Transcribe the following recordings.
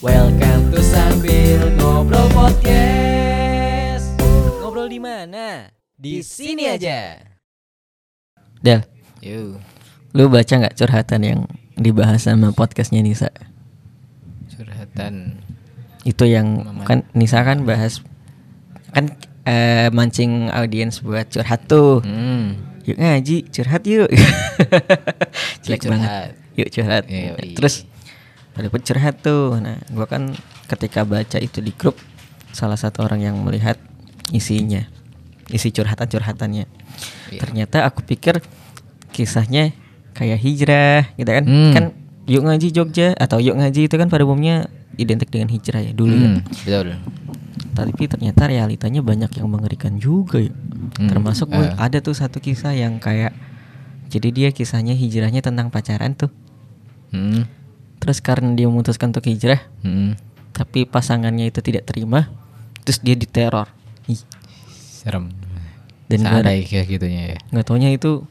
Welcome to Sambil Ngobrol Podcast. Ngobrol di mana? Di sini aja. Del, Yuk, lu baca nggak curhatan yang dibahas sama podcastnya Nisa? curhatan. Itu yang Mama. kan Nisa kan bahas kan eh, mancing audiens buat curhat tuh. Hmm. Yuk ngaji, curhat yuk. Jelek Yuk banget. curhat. Yuk curhat. Iya. Terus pada pun curhat tuh. Nah, gua kan ketika baca itu di grup salah satu orang yang melihat isinya. Isi curhatan-curhatannya. Iya. Ternyata aku pikir kisahnya kayak hijrah gitu kan. Hmm. Kan yuk ngaji Jogja atau yuk ngaji itu kan pada umumnya identik dengan hijrah ya dulu ya. Hmm, betul. Tapi ternyata realitanya banyak yang mengerikan juga ya. Hmm, Termasuk gue eh. ada tuh satu kisah yang kayak jadi dia kisahnya hijrahnya tentang pacaran tuh. Hmm. Terus karena dia memutuskan untuk hijrah, Hmm. tapi pasangannya itu tidak terima, terus dia diteror. Ih, Serem. Dan ada kayak gitunya ya. nggak taunya itu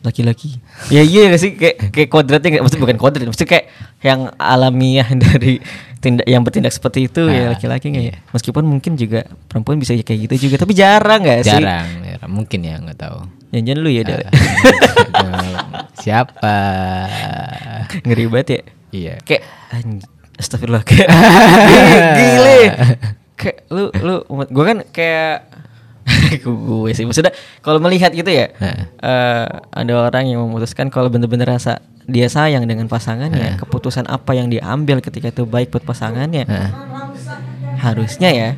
laki-laki. ya iya gak sih kayak kayak kodratnya nggak maksud bukan kodrat, maksud kayak yang alamiah dari tindak yang bertindak seperti itu ya Ah, laki-laki nggak ya? iya. Meskipun mungkin juga perempuan bisa kayak gitu juga, tapi jarang nggak sih? Jarang, jarang. Mungkin ya, nggak tahu. Jangan lu ya. Ah, Siapa? Ngeri banget ya. Iya. Kayak astagfirullah kayak gile. Kayak lu lu gue kan kayak gue sih maksudnya kalau melihat gitu ya Heeh. eh, ada orang yang memutuskan kalau bener-bener rasa dia sayang dengan pasangannya keputusan apa yang diambil ketika itu baik buat pasangannya Heeh. harusnya ya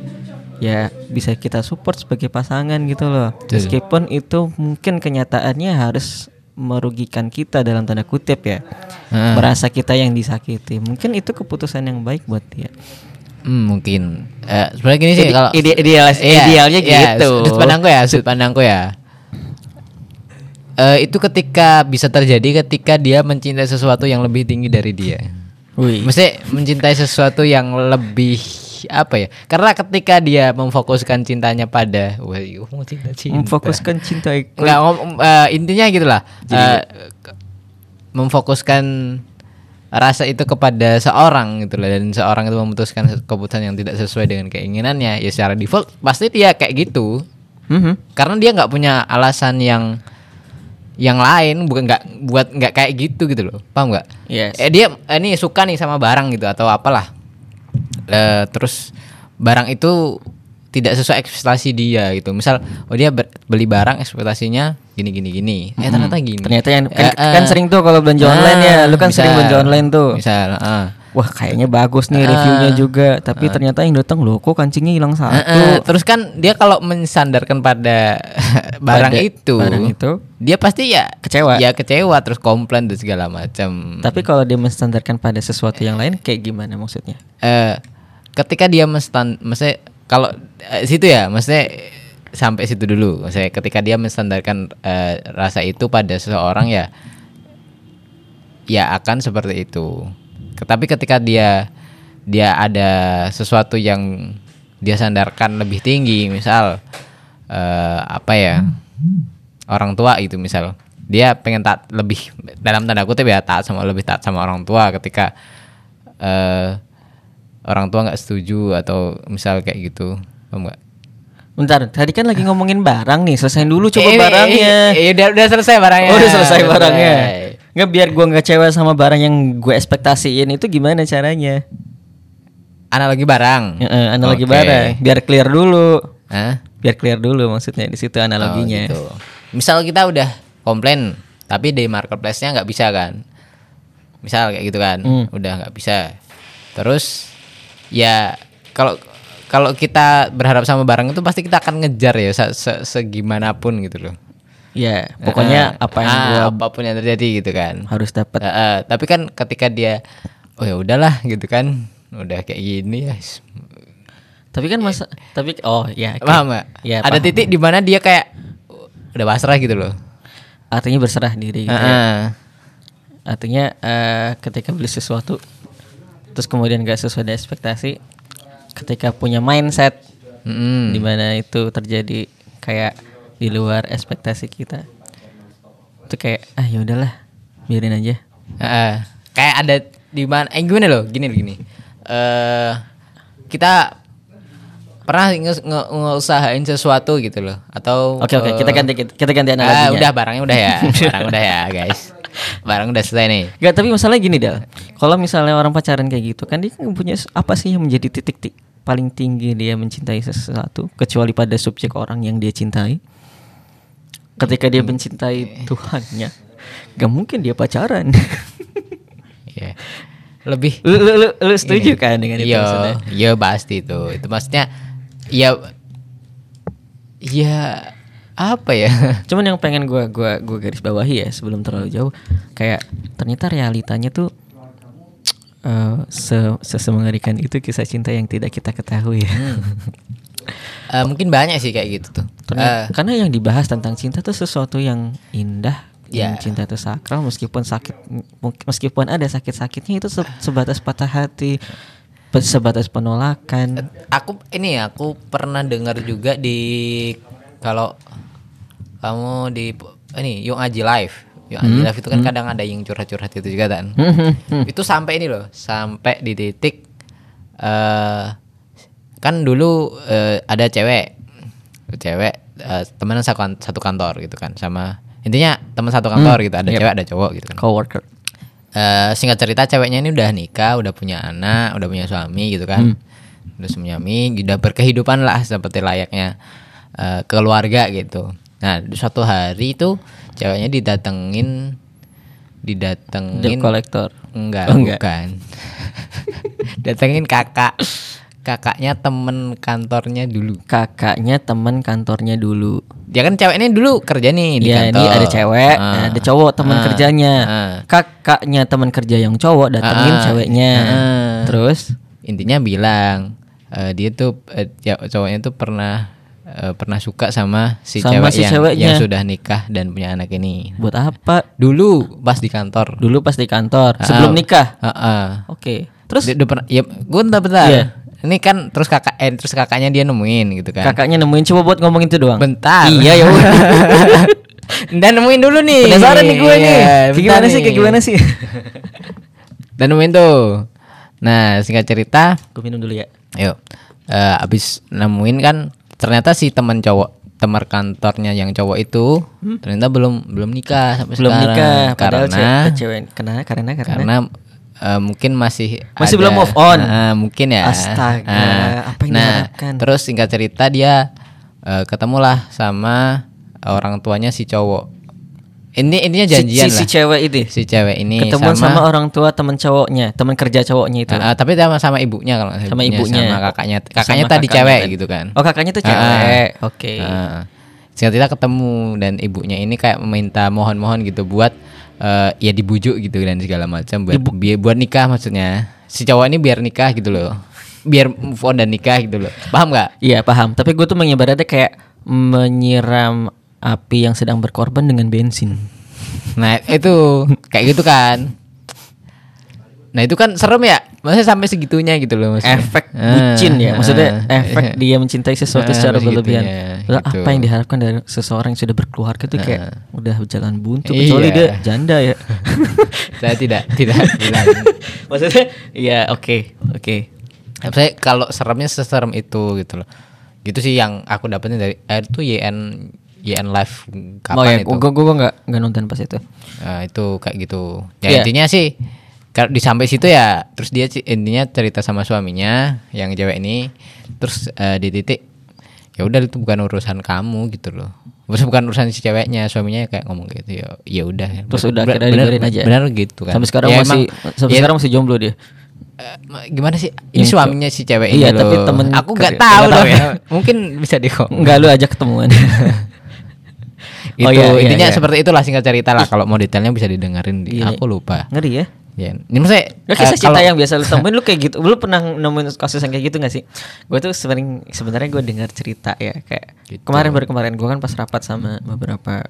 ya bisa kita support sebagai pasangan gitu loh meskipun itu mungkin kenyataannya harus merugikan kita dalam tanda kutip ya Heeh. merasa kita yang disakiti mungkin itu keputusan yang baik buat dia Hmm, mungkin. Eh, sebenarnya gini sih Ide- kalau ide- idealis- idealnya gitu. Sudut pandangku ya, sudut pandangku ya. Eh, itu ketika bisa terjadi ketika dia mencintai sesuatu yang lebih tinggi dari dia. Wih. Mesti mencintai sesuatu yang lebih apa ya? Karena ketika dia memfokuskan cintanya pada, wah, iya, cinta cinta. memfokuskan cinta Enggak, ngom- eh, intinya gitulah. Eh, ke- memfokuskan rasa itu kepada seorang gitu loh dan seorang itu memutuskan keputusan yang tidak sesuai dengan keinginannya ya secara default pasti dia kayak gitu Mhm. karena dia nggak punya alasan yang yang lain bukan nggak buat nggak kayak gitu gitu loh paham nggak Yes. eh dia eh, ini suka nih sama barang gitu atau apalah Eh, terus barang itu tidak sesuai ekspektasi dia gitu. Misal oh dia ber- beli barang ekspektasinya gini gini gini. Eh ternyata gini. Ternyata yang kan, Eh, eh. kan sering tuh kalau belanja online ya. Lu kan sering misal, belanja online tuh. Misal ah. wah kayaknya bagus nih reviewnya juga. Tapi ternyata yang datang loh kok kancingnya hilang satu? Eh, eh, terus kan dia kalau mensandarkan pada barang Pada itu, barang itu. dia pasti ya Kecewa. ya kecewa terus komplain dan segala macam. tapi kalau dia menstandarkan pada sesuatu yang lain kayak gimana maksudnya? Eh ketika dia menstan, maksudnya kalau eh, situ ya, maksudnya sampai situ dulu. Maksudnya ketika dia menstandarkan eh, rasa itu pada seseorang ya, ya akan seperti itu. Tapi ketika dia dia ada sesuatu yang dia sandarkan lebih tinggi, misal eh, apa ya orang tua itu misal dia pengen taat lebih dalam tanda kutip ya taat sama lebih taat sama orang tua ketika eh orang tua nggak setuju atau misal kayak gitu paham nggak bentar tadi kan lagi ngomongin barang nih selesaiin dulu coba Eh, barangnya eh, eh, udah udah selesai barangnya Oh, udah selesai barangnya. Selesai. Nggak biar gua nggak kecewa sama barang yang gue ekspektasiin itu gimana caranya? analogi barang Ya, eh, analogi Oke. barang, biar clear dulu. Hah? Biar clear dulu maksudnya di situ analoginya. Oh, gitu. misal kita udah komplain tapi di marketplace-nya nggak bisa kan misal kayak gitu kan Hmm. udah nggak bisa terus ya kalau kalau kita berharap sama barang itu pasti kita akan ngejar ya se- se- segimanapun gitu loh Ya, pokoknya Eh, apa yang ah, gua apa pun yang terjadi gitu kan harus dapat. Eh, eh, tapi kan ketika dia oh ya udahlah gitu kan udah kayak gini ya Tapi kan masa tapi oh ya. oke. paham nggak Ya, ada paham. titik di mana dia kayak udah pasrah gitu loh Artinya berserah diri gitu ya. Heeh. Artinya eh, ketika beli sesuatu terus kemudian gak sesuai dengan ekspektasi, ketika punya mindset Mm-mm. di mana itu terjadi kayak di luar ekspektasi kita, itu kayak ah ya udahlah biarin aja. Heeh. kayak ada di mana eh gimana loh gini gini eh kita pernah nge, nge- ngeusahain sesuatu gitu loh atau Oke oke eh, kita ganti kita ganti analoginya. udah barangnya udah ya barang udah ya guys. Barang udah selesai nih. Gak tapi masalahnya gini Del. Kalau misalnya orang pacaran kayak gitu Kan dia punya apa sih yang menjadi titik tik paling tinggi dia mencintai sesuatu Kecuali pada subjek orang yang dia cintai? Ketika dia mencintai Tuhannya Gak mungkin dia pacaran. Iya. lebih lu, lu, lu, lu setuju kan dengan itu iya maksudnya? iya pasti itu. Itu maksudnya ya ya apa ya? Cuman yang pengen gua gua gua garis bawahi ya sebelum terlalu jauh kayak ternyata realitanya tuh eh se sesemengerikan itu kisah cinta yang tidak kita ketahui. Ya. Eh, mungkin banyak sih kayak gitu tuh. Ternyata- Eh, karena yang dibahas tentang cinta tuh sesuatu yang indah, yang Ya. cinta itu sakral meskipun sakit meskipun ada sakit-sakitnya itu se- sebatas patah hati, sebatas penolakan. aku ini ya, aku pernah dengar juga di kalau kamu di ini Yung Aji Live Yung Aji Live itu kan kadang ada yang curhat-curhat itu juga kan Hmm. itu sampai ini loh sampai di titik eh kan dulu eh, ada cewek cewek eh, teman satu, kan- kantor gitu kan sama intinya teman satu kantor gitu ada Yep. cewek ada cowok gitu kan Coworker. Eh, singkat cerita ceweknya ini udah nikah, udah punya anak, udah punya suami gitu kan. Udah punya suami, udah berkehidupan lah seperti layaknya eh, keluarga gitu. Nah, di suatu hari itu ceweknya didatengin didatengin Debt collector. enggak, Oh, enggak. bukan. Datengin kakak. Kakaknya temen kantornya dulu. Kakaknya teman kantornya dulu. Dia kan cewek ini dulu kerja nih di Ya ini kantor. ada cewek, Ah. ada cowok teman Ah. kerjanya. Ah. Kakaknya teman kerja yang cowok datengin Ah. ceweknya. Ah. Terus intinya bilang eh, dia tuh ya, cowoknya tuh pernah eh, pernah suka sama si Sama cewek si yang, ceweknya. yang sudah nikah dan punya anak ini. buat apa? Dulu pas di kantor. Dulu pas di kantor sebelum Ah, nikah. ah, ah. Oke. Terus Dia udah pernah ya gue bentar bentar. Iya. Ini kan terus kakak eh, terus kakaknya dia nemuin gitu kan. kakaknya nemuin coba buat ngomong itu doang. Bentar. Iya ya. Dan nemuin dulu nih. Penasaran nih gue nih. Iya, Kayak bentar gimana sih? nih. Kayak gimana sih? Dan nemuin tuh. Nah, singkat cerita, Gue minum dulu ya. Yuk, eh, abis nemuin kan ternyata si teman cowok teman kantornya yang cowok itu ternyata belum belum nikah sampai Hmm? Belum sekarang nikah. Padahal karena cewek, cewek karena karena karena. karena eh, mungkin masih Masih ada- belum move on. Ah, mungkin ya. Astaga, Ah, apa yang nah, diharapkan? terus singkat cerita dia eh, ketemulah sama orang tuanya si cowok. Ini intinya si, janjian si, si lah. cewek itu Si cewek ini ketemu sama, orang tua teman cowoknya, teman kerja cowoknya itu. Ah, tapi sama sama ibunya kalau. Sama ibunya. sama kakaknya kakaknya Sama tadi kakaknya cewek kan. gitu kan Oh, kakaknya tuh cewek. Oke. ah. Singkat cerita ketemu dan ibunya ini kayak meminta mohon-mohon gitu buat eh, ya dibujuk gitu dan segala macam buat bi- buat nikah maksudnya. Si cowok ini biar nikah gitu loh. Biar move on dan nikah gitu loh. Paham nggak? Iya, paham. Tapi gue tuh mengibaratnya kayak menyiram api yang sedang berkorban dengan bensin. nah itu. Kayak gitu kan nah itu kan serem ya maksudnya sampai segitunya gitu loh maksudnya Efek Ah, bucin ya. Maksudnya ah, efek dia mencintai sesuatu Ah, secara berlebihan. Lah, gitu. apa yang diharapkan dari seseorang yang sudah berkeluarga tuh kayak udah jalan buntu kecuali Iya. dia janda ya. saya tidak tidak bilang Maksudnya iya oke, oke. saya kalau seremnya seserem itu gitu loh gitu sih yang aku dapetin dari eh, itu YN YN live kapan oh ya, itu gue gue nggak nggak nonton pas itu. Nah, itu kayak gitu ya Iya. intinya sih kalau di sampai situ ya terus dia intinya cerita sama suaminya yang cewek ini terus eh, di titik ya udah itu bukan urusan kamu gitu loh Terus bukan urusan si ceweknya suaminya kayak ngomong gitu ya ya udah Terus udah akhirnya bener, aja. bener gitu kan Sampai sekarang Ya masih emang- sampai ya, sekarang masih jomblo dia. eh, gimana sih ini Yang suaminya si cewek ini Iya, tapi loh. temen aku nggak tahu nggak tahu loh ya. mungkin bisa di Enggak lu ajak ketemuan. itu Oh, iya, iya, intinya iya. seperti itulah singkat cerita lah kalau mau detailnya bisa didengerin di Iya. aku lupa Ngeri ya. Ya ini maksudnya Gak kisah eh, cinta kalau- yang biasa lu temuin lu kayak gitu. Lu pernah nemuin kasus yang kayak gitu gak sih? Gue tuh sering sebenarnya gue dengar cerita ya kayak Gitu. kemarin baru kemarin gue kan pas rapat sama beberapa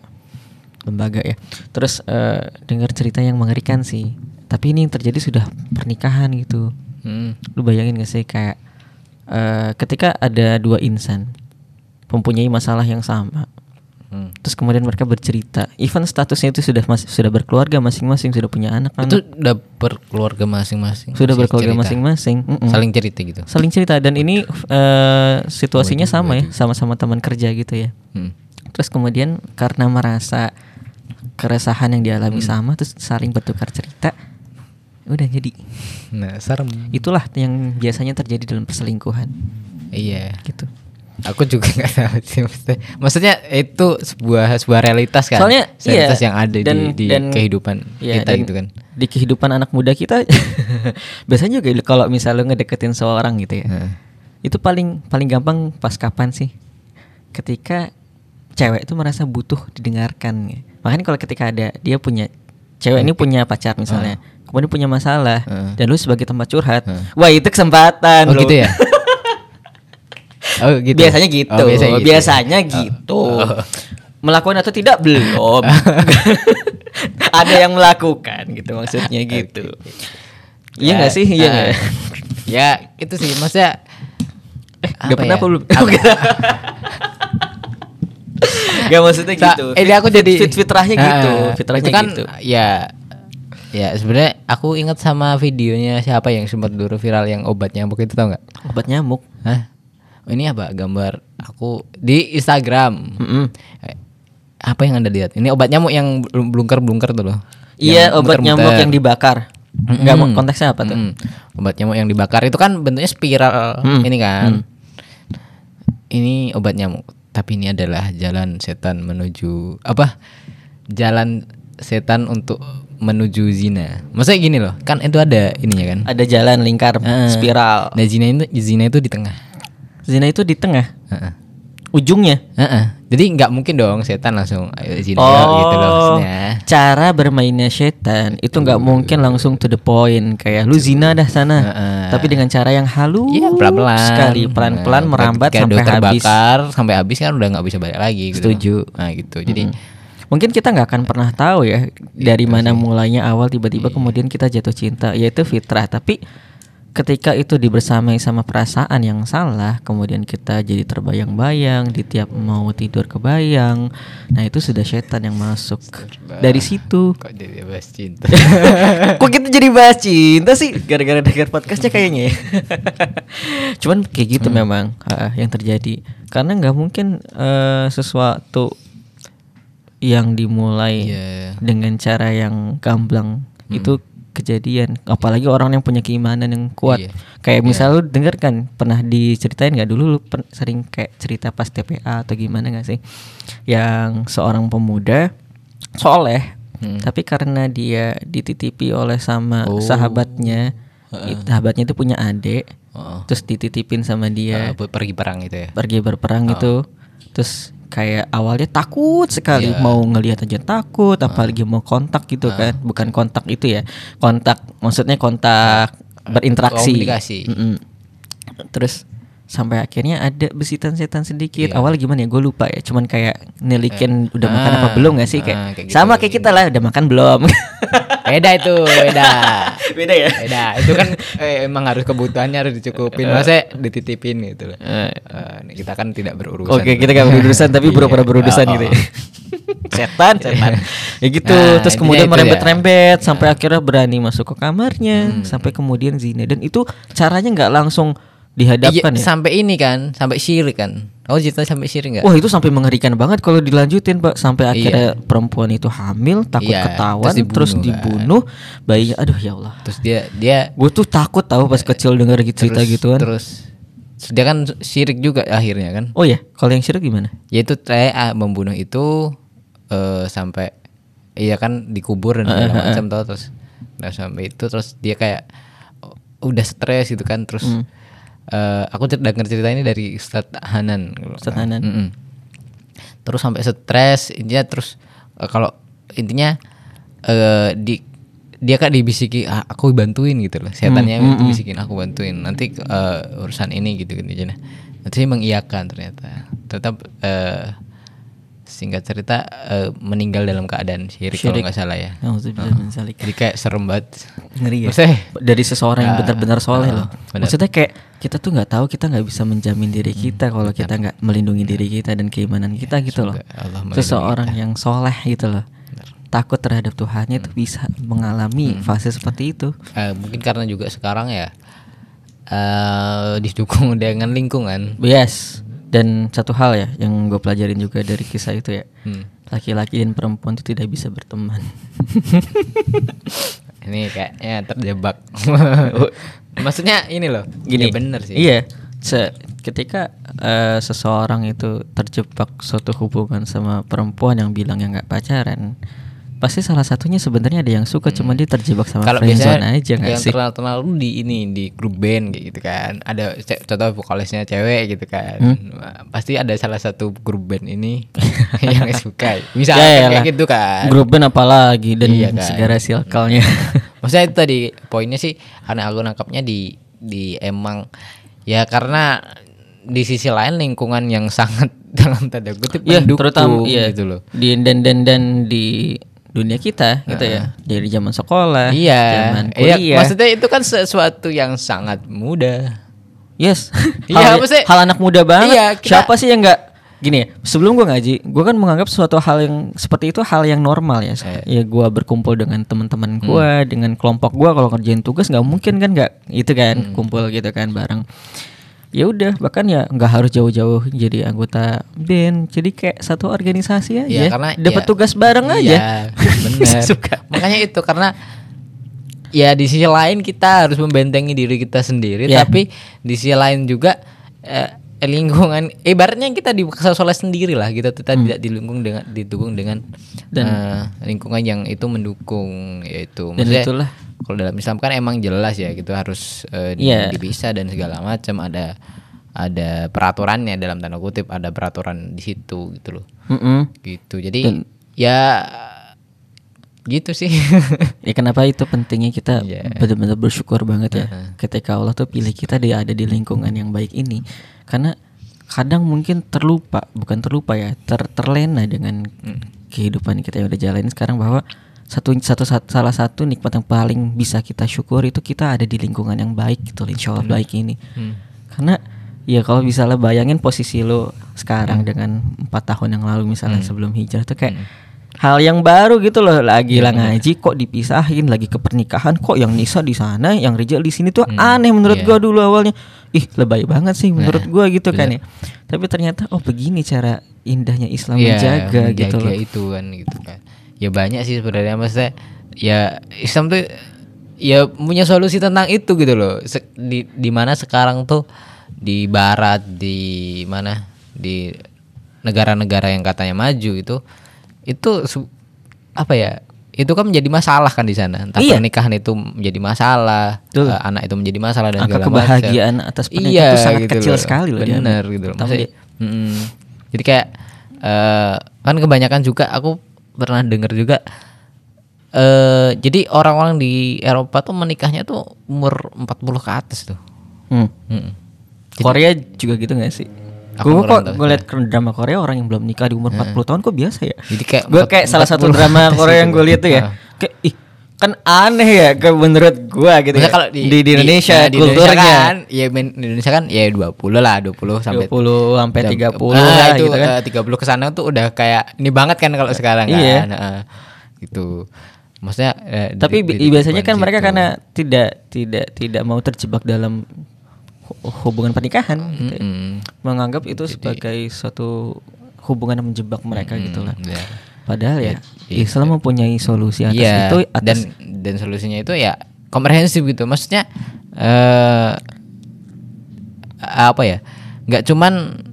lembaga ya. Terus eh, dengar cerita yang mengerikan sih. Tapi ini yang terjadi sudah pernikahan gitu. Hmm. Lu bayangin gak sih kayak eh, ketika ada dua insan mempunyai masalah yang sama. Hmm. terus kemudian mereka bercerita even statusnya itu sudah masih sudah berkeluarga masing-masing sudah punya Itu anak-anak udah berkeluarga masing-masing. sudah berkeluarga masing-masing Mm-mm. Saling cerita gitu. saling cerita dan ini eh, situasinya sama ya sama-sama teman kerja gitu ya Hmm. terus kemudian karena merasa keresahan yang dialami Hmm. sama terus saling bertukar cerita udah jadi Nah, serem. itulah yang biasanya terjadi dalam perselingkuhan Iya. gitu Aku juga nggak tahu sih maksudnya. Maksudnya itu sebuah sebuah realitas kan. Soalnya, realitas iya, yang ada dan- di, di dan- kehidupan Iya, kita dan gitu kan. di kehidupan anak muda kita biasanya juga kalau misalnya ngedeketin seorang gitu ya Heeh. itu paling paling gampang pas kapan sih ketika cewek itu merasa butuh didengarkan ya. makanya kalau ketika ada dia punya cewek ini punya pacar misalnya kemudian punya masalah Heeh. dan lu sebagai tempat curhat Heeh. wah itu kesempatan Oh lu. gitu ya? oh gitu. biasanya gitu Oh, biasanya gitu. biasanya gitu melakukan atau tidak belum ada yang melakukan gitu maksudnya gitu iya Ya, nggak sih iya ah, nggak ya itu sih maksudnya Gak pernah ya? belum? Gak maksudnya Sa- gitu. Ini aku jadi fit fitrahnya gitu, Ah, fitrahnya kan, gitu. Ya, ya sebenarnya aku ingat sama videonya siapa yang sempat dulu viral yang obat nyamuk itu tau nggak? Obat nyamuk. Hah? Ini apa gambar aku di Instagram? Mm-mm. Eh, Apa yang anda lihat? Ini obat nyamuk yang blungker blungker tuh loh. Iya, obat nyamuk yang dibakar. Enggak Mm-mm. konteksnya apa tuh? Mm-mm. Obat nyamuk yang dibakar itu kan bentuknya spiral Mm. ini kan. Ini obat nyamuk, tapi ini adalah jalan setan menuju apa? Jalan setan untuk menuju zina. Maksudnya gini loh, kan itu ada ininya kan. Ada jalan lingkar Ah. spiral. Nah, zina itu zina itu di tengah. Zina itu di tengah, Heeh. ujungnya. Heeh. Jadi nggak mungkin dong setan langsung ayo zina yuk," gitu loh maksudnya. cara bermainnya setan itu nggak mungkin langsung to the point kayak lu zina dah sana. Heeh. Tapi dengan cara yang halus Iya pelan-pelan sekali, pelan-pelan Nah, merambat sampai habis. terbakar sampai habis kan udah nggak bisa balik lagi gitu. Setuju. Nah gitu. Jadi Mungkin kita nggak akan pernah tahu ya dari mana mulainya awal tiba-tiba Iya. kemudian kita jatuh cinta, yaitu fitrah. Tapi ketika itu dibersamai sama perasaan yang salah, kemudian kita jadi terbayang-bayang di tiap mau tidur kebayang. Nah itu sudah setan yang masuk dari situ. kok jadi bahas cinta. Kok kita jadi bahas cinta sih? Gara-gara dengar podcastnya kayaknya. ya. Cuman kayak gitu Hmm. memang ah, yang terjadi. Karena nggak mungkin eh, sesuatu yang dimulai Iya. dengan cara yang gamblang itu kejadian. Apalagi orang yang punya keimanan yang kuat. Iya. Kayak misal lu denger kan pernah diceritain nggak dulu lu sering kayak cerita pas TPA atau gimana nggak sih? Yang seorang pemuda soleh Hmm. tapi karena dia dititipi oleh sama Oh. sahabatnya, it- sahabatnya itu punya adik, Oh. terus dititipin sama dia buat pergi perang itu ya. pergi berperang itu, terus kayak awalnya takut sekali Iya. mau ngelihat aja takut, apalagi mau kontak gitu kan, bukan kontak itu ya, kontak maksudnya kontak berinteraksi, Komunikasi. Mm-mm. terus sampai akhirnya ada besitan setan sedikit. Iya. Awal gimana ya? Gue lupa ya. Cuman kayak nelikin udah makan Ah, apa belum gak sih ah, kayak, kayak gitu. sama kayak kita lah udah makan belum. Beda itu, beda. Beda ya. Beda. Itu kan eh, emang harus kebutuhannya harus dicukupin. Masa dititipin gitu loh. Eh. Eh, kita kan tidak berurusan. Oke, kita gak berurusan tapi Iya. pura-pura berurusan Oh, gitu. oh. ya. setan, setan. Ya gitu, Nah, terus kemudian ya. merembet-rembet sampai akhirnya berani masuk ke kamarnya, sampai kemudian zina dan itu caranya nggak langsung dihadapkan Iya, ya. Sampai ini kan, sampai syirik kan. Oh, cerita sampai syirik enggak? Wah itu sampai mengerikan banget kalau dilanjutin pak sampai Iya. akhirnya perempuan itu hamil takut Iya, ketahuan terus terus dibunuh, dibunuh, bayinya aduh ya Allah Terus dia dia gue tuh takut tahu pas kecil denger gitu cerita terus, gituan Terus dia kan syirik juga akhirnya kan. oh ya kalau yang syirik gimana Yaitu saya ah, membunuh itu eh, sampai iya kan dikubur dan segala macam tau terus nah sampai itu terus dia kayak oh, udah stres gitu kan terus Hmm. Eh, aku denger cerita ini dari Ustadz Hanan. Ustadz Hanan. Mm-mm. terus sampai stres intinya terus eh, kalau intinya eh, di dia kan dibisiki "Ah, aku bantuin gitu loh. Setannya Hmm, itu bisikin aku bantuin nanti eh, urusan ini gitu gitu nanti dia mengiyakan ternyata. Tetap eh, singkat cerita eh, meninggal dalam keadaan syirik, kalau Syirik. nggak salah ya. Min zalik. Jadi kayak serem banget. Ngeri ya. Maksudnya Dari seseorang yang Ah, benar-benar soleh ah, loh. benar. Maksudnya kayak kita tuh nggak tahu kita nggak bisa menjamin diri kita kalau kita nggak melindungi diri kita dan keimanan kita gitu loh. Allah Seseorang yang soleh gitu loh. Takut terhadap Tuhannya itu bisa mengalami fase seperti itu. eh, mungkin karena juga sekarang ya eh didukung dengan lingkungan. Yes. Dan satu hal ya yang gue pelajarin juga dari kisah itu ya. Hmm. Laki-laki dan perempuan itu tidak bisa berteman. Ini kayaknya terjebak. Maksudnya ini loh. Gini, ya bener sih. Iya, se- ketika eh, seseorang itu terjebak suatu hubungan sama perempuan yang bilang yang nggak pacaran, pasti salah satunya sebenarnya ada yang suka, cuma dia terjebak sama Hmm. Kalau biasanya aja yang sih? terkenal-terkenal tuh di ini di grup band kayak gitu kan. Ada contoh vokalisnya cewek gitu kan. Hmm? Wah, Pasti ada salah satu grup band ini yang suka. Misalnya Ya, kayak gitu kan. Grup band apalagi dan Iya kan. segala circle-nya. Maksudnya itu tadi poinnya sih karena aku nangkapnya di di emang ya karena di sisi lain lingkungan yang sangat dalam tanda kutip Iya, mendukung terutama iya, gitu loh. Di dan dan dan di dunia kita gitu ya. Dari zaman sekolah, Iya, zaman iya, kuliah. maksudnya itu kan sesuatu yang sangat mudah. Yes. Iya, hal, maksudnya- hal anak muda banget. Iya, kita- Siapa sih yang nggak gini ya? Sebelum gua ngaji, gua kan menganggap suatu hal yang seperti itu hal yang normal ya. Ya gua berkumpul dengan teman-teman gua, dengan kelompok gua kalau kerjain tugas nggak mungkin kan nggak itu kan kumpul gitu kan bareng. Ya udah, bahkan ya nggak harus jauh-jauh jadi anggota band. Jadi kayak satu organisasi aja. Iya, karena dapat ya- tugas bareng aja. Iya, bener. Suka. Makanya itu karena ya di sisi lain kita harus membentengi diri kita sendiri, Iya. tapi di sisi lain juga eh, lingkungan ibaratnya kita dipaksa soleh sendiri lah gitu kita Hmm. tidak dilingkung dengan didukung dengan eh, lingkungan yang itu mendukung yaitu Dan Maksudnya, itulah. Kalau dalam Islam kan emang jelas ya gitu harus eh, di- Iya. dipisah dan segala macam. Ada ada peraturannya dalam tanda kutip ada peraturan di situ gitu loh. Mm-mm. gitu. Jadi ya gitu sih. Ya kenapa itu pentingnya kita Iya. benar-benar bersyukur banget ya ketika Allah tuh pilih kita dia ada di lingkungan yang baik ini. Karena kadang mungkin terlupa bukan terlupa ya ter terlena dengan kehidupan kita yang udah jalanin sekarang bahwa satu satu sat- salah satu nikmat yang paling bisa kita syukur itu kita ada di lingkungan yang baik gitu insya Allah baik ini. Karena ya kalau misalnya bayangin posisi lo sekarang dengan empat tahun yang lalu misalnya sebelum hijrah tuh kayak hal yang baru gitu loh lagi lah ngaji kok dipisahin lagi ke pernikahan kok yang Nisa di sana yang Rijal di sini tuh aneh menurut iya. gua dulu awalnya. Ih lebay banget sih menurut gua gitu kan ya. Tapi ternyata oh begini cara indahnya Islam Iya, menjaga, gitu menjaga loh. itu kan gitu kan ya banyak sih sebenarnya maksudnya ya Islam tuh ya punya solusi tentang itu gitu loh Se- di di mana sekarang tuh di barat di mana di negara-negara yang katanya maju itu itu apa ya itu kan menjadi masalah kan di sana entah Iya. pernikahan itu menjadi masalah Betul. eh, anak itu menjadi masalah dan Angka segala macam. kebahagiaan atas pernikahan iya, itu sangat gitu kecil sekali loh di bener Amerika. gitu loh Maksudnya, mm, jadi kayak eh kan kebanyakan juga aku pernah dengar juga eh jadi orang-orang di Eropa tuh menikahnya tuh umur 40 ke atas tuh. Hmm. Mm. Korea juga gitu gak sih? Aku Gue kok gue liat drama Korea orang yang belum nikah di umur 40 tahun kok biasa ya? Jadi kayak gue kayak salah satu 40 drama Korea yang gue loh. lihat tuh ya. Kayak ih kan aneh ya ke menurut gue gitu ya. kalau di, di, di Indonesia nah, di Indonesia kulturnya kan, ya men- di Indonesia kan ya 20 lah, 20 sampai 20 sampai 30 Ah, lah itu gitu kan. eh, 30 ke sana tuh udah kayak ini banget kan kalau sekarang Iya. kan. Heeh. gitu. Maksudnya eh, Tapi di- di biasanya kan mereka situ. karena tidak tidak tidak mau terjebak dalam hu- hubungan pernikahan gitu ya. Menganggap itu sebagai suatu hubungan yang menjebak mereka gitu lah. ya. Padahal ya Iya. Islam mempunyai solusi atas Iya, itu atas dan dan solusinya itu ya komprehensif gitu. Maksudnya eh apa ya? nggak cuman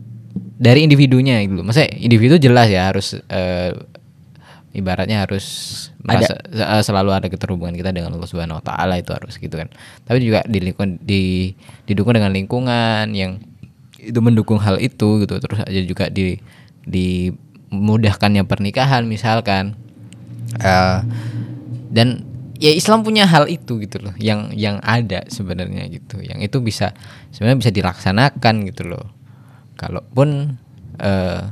dari individunya gitu. Maksudnya individu jelas ya harus eh, ibaratnya harus merasa eh, selalu ada keterhubungan kita dengan Allah Subhanahu wa taala itu harus gitu kan. Tapi juga di lingkungan di didukung dengan lingkungan yang itu mendukung hal itu gitu. Terus aja juga di dimudahkannya pernikahan misalkan Eh, dan ya Islam punya hal itu gitu loh yang yang ada sebenarnya gitu yang itu bisa sebenarnya bisa dilaksanakan gitu loh kalaupun eh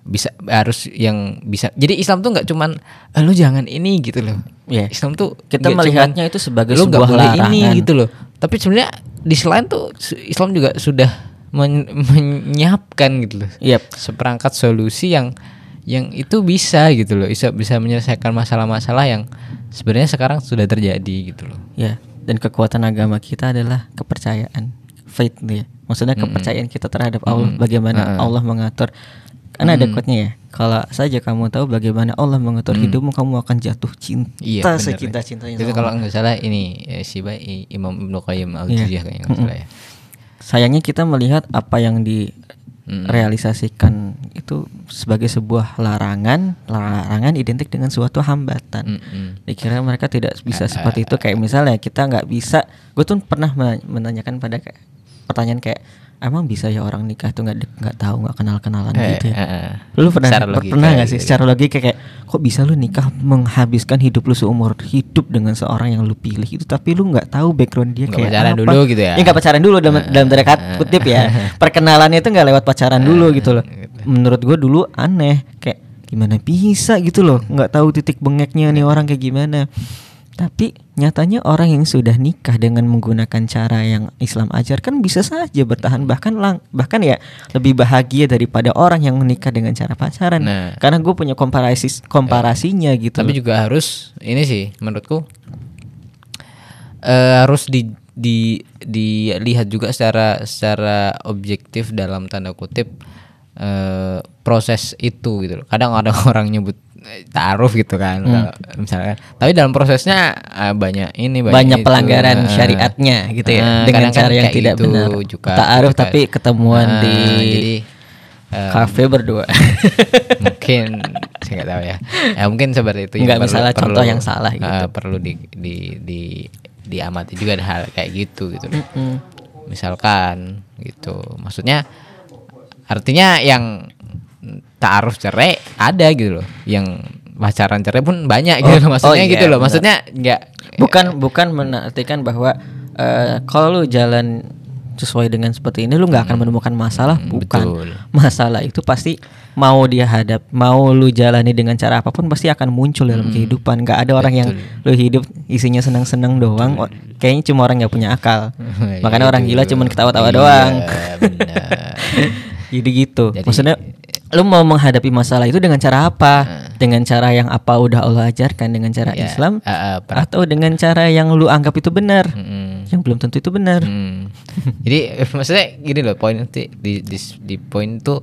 bisa harus yang bisa jadi Islam tuh nggak cuman "Eh, lu jangan ini gitu loh Iya. Islam tuh Kita melihatnya cuman, itu sebagai lu sebuah boleh larangan. ini gitu loh tapi sebenarnya di selain tuh Islam juga sudah men- menyiapkan gitu loh. Yep. seperangkat solusi yang yang itu bisa gitu loh. Bisa bisa menyelesaikan masalah-masalah yang sebenarnya sekarang sudah terjadi gitu loh. Ya, dan kekuatan agama kita adalah kepercayaan, faith ya. Maksudnya kepercayaan kita terhadap Allah, bagaimana Allah mengatur. Karena ada quote-nya ya, kalau saja kamu tahu bagaimana Allah mengatur hidupmu, kamu akan jatuh cinta Iya, secinta-cintanya itu sama kalau nggak salah ini ya, si Imam Ibnu Qayyim al Jauziyah kayaknya nggak salah ya Sayangnya kita melihat apa yang direalisasikan itu sebagai sebuah larangan, larangan identik dengan suatu hambatan. Mm-mm. Dikira mereka tidak bisa seperti itu kayak misalnya kita nggak bisa. Gue tuh pernah me- menanyakan pada kayak pertanyaan kayak emang bisa ya orang nikah tuh nggak nggak tahu nggak kenal kenalan Eh, gitu ya. eh, eh. Lu pernah logika pernah nggak gitu sih kan. secara logika kayak kok bisa lu nikah menghabiskan hidup lu seumur hidup dengan seorang yang lu pilih itu tapi lu nggak tahu background dia Nggak kayak pacaran apa. dulu gitu ya? nggak pacaran dulu dalam dalam tanda kat- kutip ya. Perkenalannya itu nggak lewat pacaran dulu gitu loh. Menurut gue dulu aneh kayak gimana bisa gitu loh nggak tahu titik bengeknya nih orang kayak gimana. Tapi nyatanya orang yang sudah nikah dengan menggunakan cara yang Islam ajarkan bisa saja bertahan bahkan lang bahkan ya lebih bahagia daripada orang yang menikah dengan cara pacaran. Nah. Karena gue punya komparasi komparasinya gitu. tapi juga harus ini sih menurutku eh, harus di di dilihat juga secara secara objektif dalam tanda kutip eh, proses itu gitu loh. Kadang ada orang nyebut taaruf gitu kan, kalau misalkan. Tapi dalam prosesnya eh, banyak ini banyak itu. pelanggaran Eh, syariatnya gitu ya eh, dengan cara yang tidak gitu benar. juga Ta'aruf ketika- tapi ketemuan Eh, di jadi eh, kafe berdua. mungkin saya nggak tahu ya. Ya mungkin seperti itu. Nggak, perlu- misalnya perlu, contoh yang salah gitu. eh, perlu di di di diamati juga ada hal kayak gitu gitu. Mm. Misalkan gitu. Maksudnya artinya yang taaruf cerai ada gitu loh. Yang pacaran cerai pun banyak gitu Oh, loh. Maksudnya oh iya, gitu loh. benar. Maksudnya nggak bukan bukan menartikan bahwa eh, kalau lu jalan sesuai dengan seperti ini lu nggak akan menemukan masalah bukan betul. masalah itu pasti mau dia hadap mau lu jalani dengan cara apa pun pasti akan muncul dalam kehidupan nggak ada orang yang lu hidup isinya senang-senang doang Oh, kayaknya cuma orang nggak punya akal makanya orang gila cuma ketawa-tawa Iya, doang benar. jadi gitu Jadi- maksudnya lu mau menghadapi masalah itu dengan cara apa? Dengan cara yang apa udah Allah ajarkan? Dengan cara Ya, Islam? eh, per- atau dengan cara yang lu anggap itu benar? Mm-mm. yang belum tentu itu benar. Hmm. Jadi maksudnya gini loh poin nanti di di, di poin tuh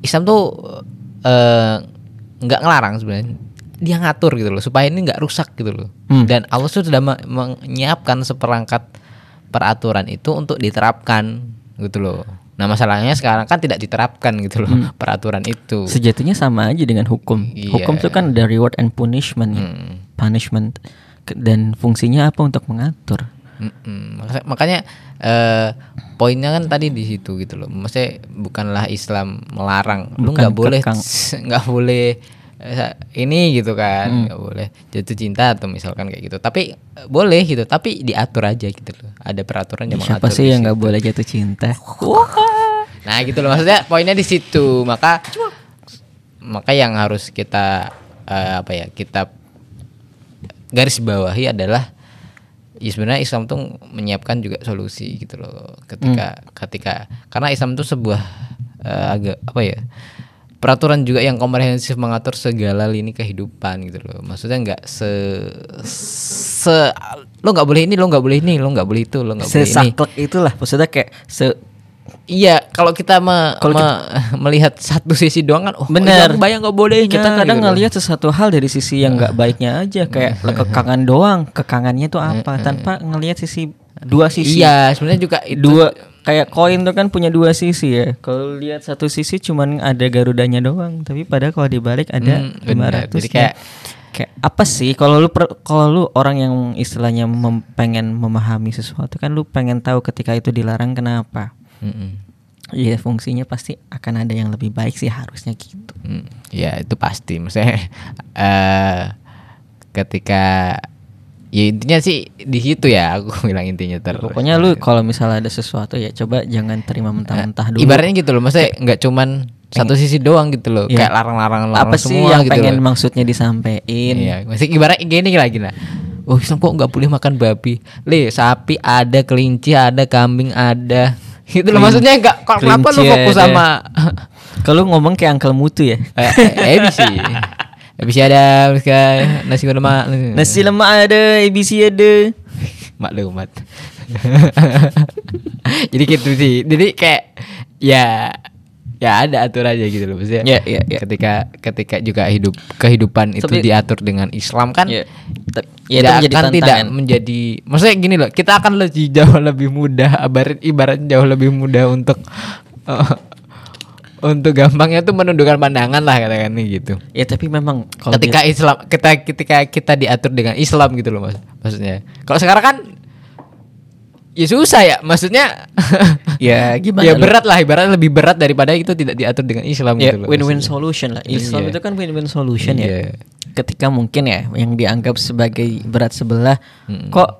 Islam tuh eh, nggak ngelarang sebenarnya. Dia ngatur gitu loh supaya ini nggak rusak gitu loh. Hmm. dan Allah tuh sudah me- menyiapkan seperangkat peraturan itu untuk diterapkan gitu loh nah masalahnya sekarang kan tidak diterapkan gitu loh peraturan itu sejatinya sama aja dengan hukum Iya. hukum itu kan ada reward and punishment. Hmm. punishment dan fungsinya apa untuk mengatur Mm-mm. Maka- Makanya eh, poinnya kan tadi di situ gitu loh. Maksudnya bukanlah Islam melarang. Lu nggak boleh nggak boleh eh, ini gitu Hmm. kan, nggak boleh jatuh cinta atau misalkan kayak gitu. Tapi eh, boleh gitu, tapi diatur aja gitu loh. Ada peraturan yang siapa mengatur sih yang nggak boleh jatuh cinta Nah, gitu loh maksudnya poinnya di situ. Maka maka yang harus kita eh, apa ya? Kita garis bawahi adalah ya sebenarnya Islam tuh menyiapkan juga solusi gitu loh ketika ketika karena Islam itu sebuah eh, agak apa ya peraturan juga yang komprehensif mengatur segala lini kehidupan gitu loh maksudnya nggak se se lo nggak boleh ini lo nggak boleh ini lo nggak boleh itu lo nggak boleh ini sesaklek itulah maksudnya kayak se Iya, kalau kita me- Kalau me- melihat satu sisi doang kan, oh, Bener. yang bayang nggak boleh. kita kadang ngelihat sesuatu hal dari sisi yang nggak baiknya aja kayak kekangan doang kekangannya itu apa tanpa ngelihat sisi dua sisi Iya, sebenarnya juga itu. dua kayak koin tuh kan punya dua sisi ya. Kalau lihat satu sisi cuman ada garudanya doang tapi padahal kalau dibalik ada Hmm, bener. 500 Jadi kayak- kayak apa sih? Kalau lu kalau lu orang yang istilahnya mem- pengen memahami sesuatu kan lu pengen tahu ketika itu dilarang kenapa. Iya fungsinya pasti akan ada yang lebih baik sih harusnya gitu. Mm, Ya itu pasti, maksudnya eh ketika ya intinya sih di situ ya aku bilang intinya terus. pokoknya lu kalau misalnya ada sesuatu ya coba jangan terima mentah-mentah dulu Ibaratnya gitu loh, maksudnya nggak cuman satu sisi doang gitu loh, Iya. kayak larang-larang apa sih semua yang gitu pengen loh. maksudnya disampaikan Iya, masih ibarat gini lagi nah. Oh, Islam kok nggak boleh makan babi? Le, sapi ada, kelinci ada, kambing ada. Gitu loh maksudnya enggak kok kenapa lu fokus ada. sama kalau ngomong kayak Uncle Mutu ya eh, eh, ABC. ABC ada, kayak nasi lemak. nasi lemak ada ABC ada maklumat. Jadi gitu sih. Jadi kayak ya ya ada aturannya gitu loh maksudnya. Ya, ya, ya. Ketika ketika juga hidup kehidupan itu Tapi- diatur dengan Islam kan ya Ta- ya itu tidak menjadi akan tidak menjadi maksudnya gini loh kita akan lebih jauh lebih mudah ibarat ibarat jauh lebih mudah untuk eh, untuk gampangnya tuh menundukkan pandangan lah katakan gitu. Ya tapi memang kalau ketika Islam kita ketika kita diatur dengan Islam gitu loh mas. Maksudnya. Kalau sekarang kan ya susah ya. Maksudnya Ya, gimana ya berat lah ibarat lebih berat daripada itu tidak diatur dengan Islam ya gitu loh win-win solution lah. Islam Iya. itu kan win-win solution ya. Iya. ketika mungkin ya yang dianggap sebagai berat sebelah Mm-mm. kok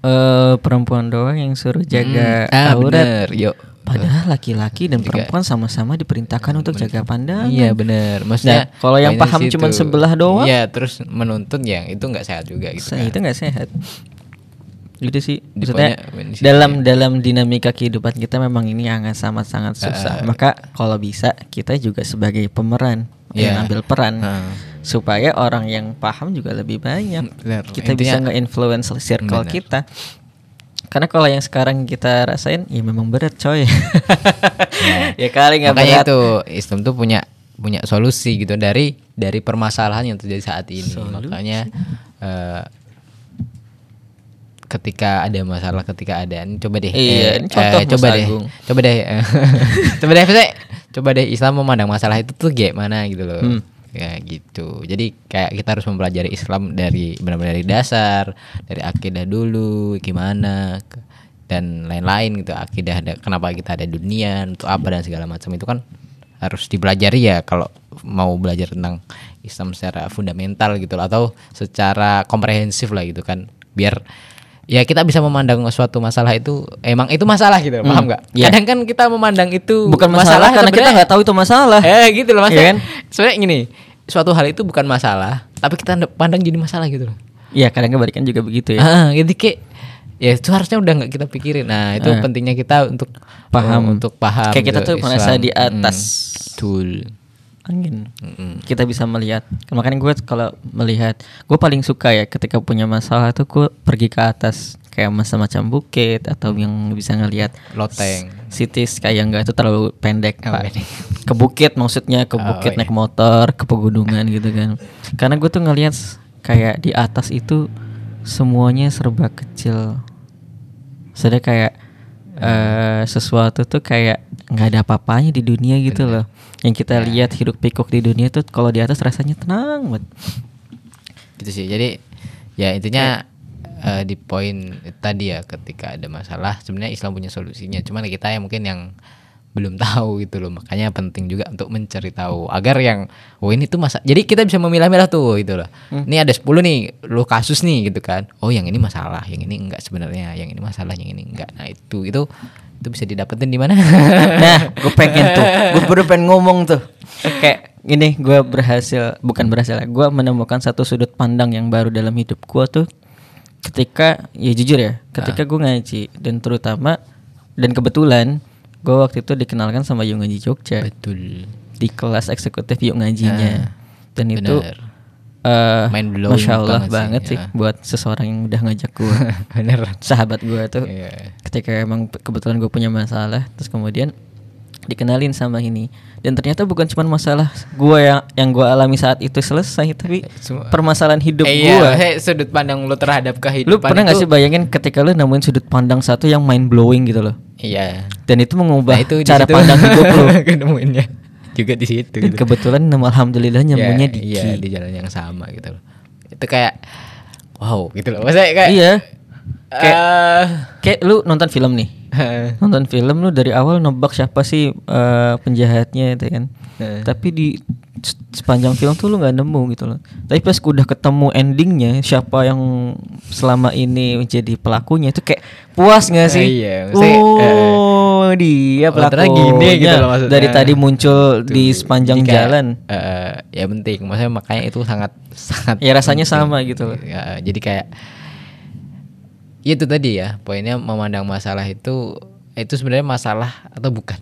eh, perempuan doang yang suruh jaga Hmm. ah, aurat? bener. Yuk padahal laki-laki dan Juga. perempuan sama-sama diperintahkan untuk jaga pandangan Iya benar. Maksudnya Nah, kalau yang paham situ. cuman sebelah doang? Iya, terus menuntut yang itu nggak sehat juga gitu. Kan. itu nggak sehat gitu sih maksudnya poinnya- poin di situ dalam dalam dinamika kehidupan kita memang ini sangat sangat sangat susah Eh. maka kalau bisa kita juga sebagai pemeran yang Iya. ambil peran Heeh. supaya orang yang paham juga lebih banyak Benar. kita bisa Intinya- nge-influence circle Benar. kita karena kalau yang sekarang kita rasain ya memang berat coy. Ya kali nggak Makanya berat. itu Islam tuh punya punya solusi gitu dari dari permasalahan yang terjadi saat ini. Makanya eh, ketika ada masalah ketika ada ini coba deh Iya, eh, contoh eh, coba deh coba deh eh, coba deh coba deh Islam memandang masalah itu tuh gimana gitu loh. Hmm. Ya gitu. Jadi kayak kita harus mempelajari Islam dari benar-benar dari dasar dari akidah dulu gimana dan lain-lain gitu akidah ada kenapa kita ada dunia untuk apa dan segala macam itu kan harus dipelajari ya kalau mau belajar tentang Islam secara fundamental gitu atau secara komprehensif lah gitu kan biar ya kita bisa memandang suatu masalah itu emang itu masalah gitu paham nggak iya. kadang kan kita memandang itu bukan masalah, karena kita nggak tahu itu masalah eh gitu loh maksudnya Iya kan? sebenarnya gini suatu hal itu bukan masalah tapi kita pandang jadi masalah gitu loh Iya kadang kebalikan juga begitu ya Ah, jadi kayak ya itu harusnya udah nggak kita pikirin. Nah, itu Ah. pentingnya kita untuk Paham. oh, untuk paham. Kayak kita tuh merasa di atas. Hmm, betul. Angin. Mm-mm. kita bisa melihat. Makanya gue kalau melihat gue paling suka ya ketika punya masalah tuh gue pergi ke atas. Kayak macam-macam bukit atau yang bisa ngelihat Loteng. cities kayak enggak itu terlalu pendek Oh, Pak. ke bukit maksudnya ke Oh, bukit iya. naik motor ke pegunungan gitu kan. Karena gue tuh ngelihat kayak di atas itu semuanya serba kecil. Sudah kayak eh sesuatu tuh kayak nggak ada apa-apanya di dunia gitu loh yang kita Ya. lihat hidup pikuk di dunia tuh kalau di atas rasanya tenang banget Gitu sih. Jadi ya intinya eh, di poin tadi ya ketika ada masalah sebenarnya Islam punya solusinya. Cuman kita yang mungkin yang belum tahu gitu loh. Makanya penting juga untuk mencari tahu agar yang oh ini tuh masa. Jadi kita bisa memilah-milah tuh gitu loh. Ini ada 10 nih lo kasus nih gitu kan. Oh yang ini masalah, yang ini enggak sebenarnya, yang ini masalah, yang ini enggak. Nah, itu itu itu bisa didapetin di mana? nah gue pengen tuh gue baru pengen ngomong tuh kayak ini gue berhasil bukan berhasil gue menemukan satu sudut pandang yang baru dalam hidup gue tuh ketika ya jujur ya ketika gue ngaji dan terutama dan kebetulan gue waktu itu dikenalkan sama Yuk Ngaji Jogja Betul. di kelas eksekutif Yuk Ngajinya dan itu Bener. eh Mind blowing masya Allah banget sih, banget sih, ya. buat seseorang yang udah ngajak gue Bener. sahabat gue tuh Iya. ketika emang kebetulan gue punya masalah terus kemudian dikenalin sama ini dan ternyata bukan cuma masalah gue yang yang gue alami saat itu selesai tapi Semua- permasalahan hidup Eh, gue iya, he, sudut pandang lu terhadap lu kehidupan pernah nggak sih bayangin ketika lu nemuin sudut pandang satu yang mind blowing gitu loh Iya. dan itu mengubah Nah, itu cara situ pandang hidup lu ketemuinnya juga di situ dan gitu. kebetulan nama alhamdulillah nyambungnya Ya, di iya, Ki. di jalan yang sama gitu loh. Itu kayak wow gitu loh. Maksudnya kayak iya eh, kayak lu nonton film nih nonton film lu dari awal nebak siapa sih eh, penjahatnya itu kan Eh. tapi di sepanjang film tuh lu nggak nemu gitu loh tapi pas udah ketemu endingnya siapa yang selama ini menjadi pelakunya itu kayak puas nggak sih Eh, iya, maksudnya, oh sama dia Oh, pelakunya gini gitu loh maksudnya. dari tadi muncul di Tuh. sepanjang Jadi kayak, jalan eh, ya penting maksudnya makanya itu sangat sangat Ya, rasanya penting. sama gitu loh. Ya, jadi kayak ya itu tadi ya poinnya memandang masalah itu itu sebenarnya masalah atau bukan?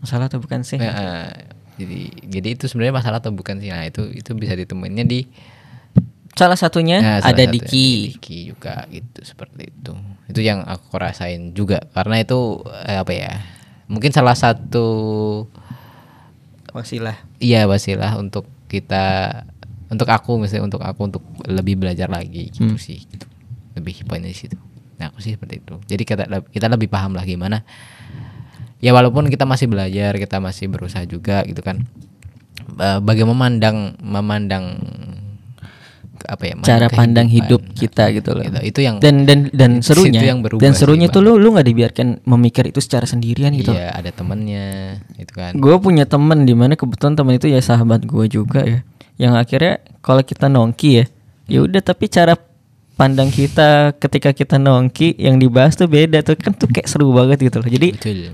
Masalah atau bukan sih? Nah, jadi jadi itu sebenarnya masalah atau bukan sih? Nah itu itu bisa ditemuinnya di salah satunya Nah, salah ada satunya Diki. di Diki juga gitu seperti itu. Itu yang aku rasain juga karena itu eh, apa ya mungkin salah satu wasilah. Iya wasilah untuk kita untuk aku misalnya untuk aku untuk lebih belajar lagi gitu Hmm. sih gitu. Lebih poinnya di situ. Nah aku sih seperti itu. Jadi kita kita lebih paham lah gimana. Ya walaupun kita masih belajar kita masih berusaha juga gitu kan. Bagaimana memandang memandang apa ya cara pandang hidup Nah, kita gitu loh. gitu. itu yang dan dan dan serunya yang berubah dan sih, serunya Bang. tuh lu lu nggak dibiarkan memikir itu secara sendirian gitu. Iya ada temennya itu kan. Gue punya temen di mana kebetulan temen itu ya sahabat gue juga ya. Yang akhirnya kalau kita nongki ya ya udah tapi cara pandang kita ketika kita nongki yang dibahas tuh beda tuh. Kan tuh kayak seru banget gitu loh. Jadi betul.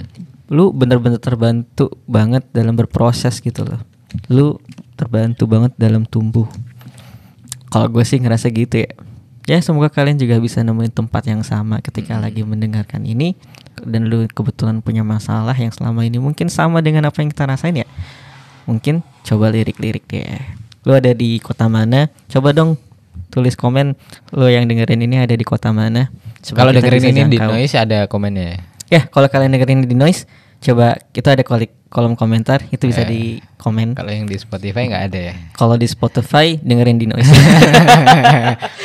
lu bener-bener terbantu banget dalam berproses gitu loh. Lu terbantu banget dalam tumbuh. Kalau gue sih ngerasa gitu ya. Ya semoga kalian juga bisa nemuin tempat yang sama ketika lagi mendengarkan ini dan lu kebetulan punya masalah yang selama ini mungkin sama dengan apa yang kita rasain ya. Mungkin coba lirik-lirik deh. Lu ada di kota mana? Coba dong tulis komen lu yang dengerin ini ada di kota mana? Kalau dengerin ini di noise ada komennya Ya, kalau kalian dengerin di noise, coba kita ada kolik kolom komentar itu bisa Eh, di komen. kalau yang di Spotify nggak ada ya Kalau di Spotify dengerin di noise.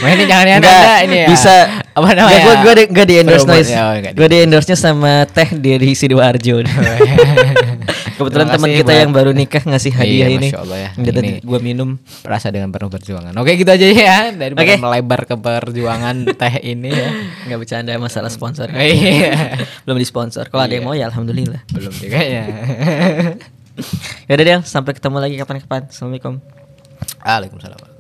Ini jangan yang ada ini ya. Bisa. apa namanya? Gue gue di, gua di endorse noise. ya, oh, gue di endorse nya sama teh dari sidoarjo. Kebetulan Terima teman kasih kita buat- yang baru nikah ngasih hadiah Iya, ini. Masya Allah ya. Tadi Ini- gue minum. Rasa dengan penuh perjuangan. Oke gitu aja ya dari Oke. melebar ke perjuangan teh ini ya. Nggak bercanda masalah sponsor. Iya. Belum di sponsor. Kalau ada yang Iya. mau ya alhamdulillah. Belum juga ya. Ya udah deh, sampai ketemu lagi kapan-kapan. Assalamualaikum. Waalaikumsalam.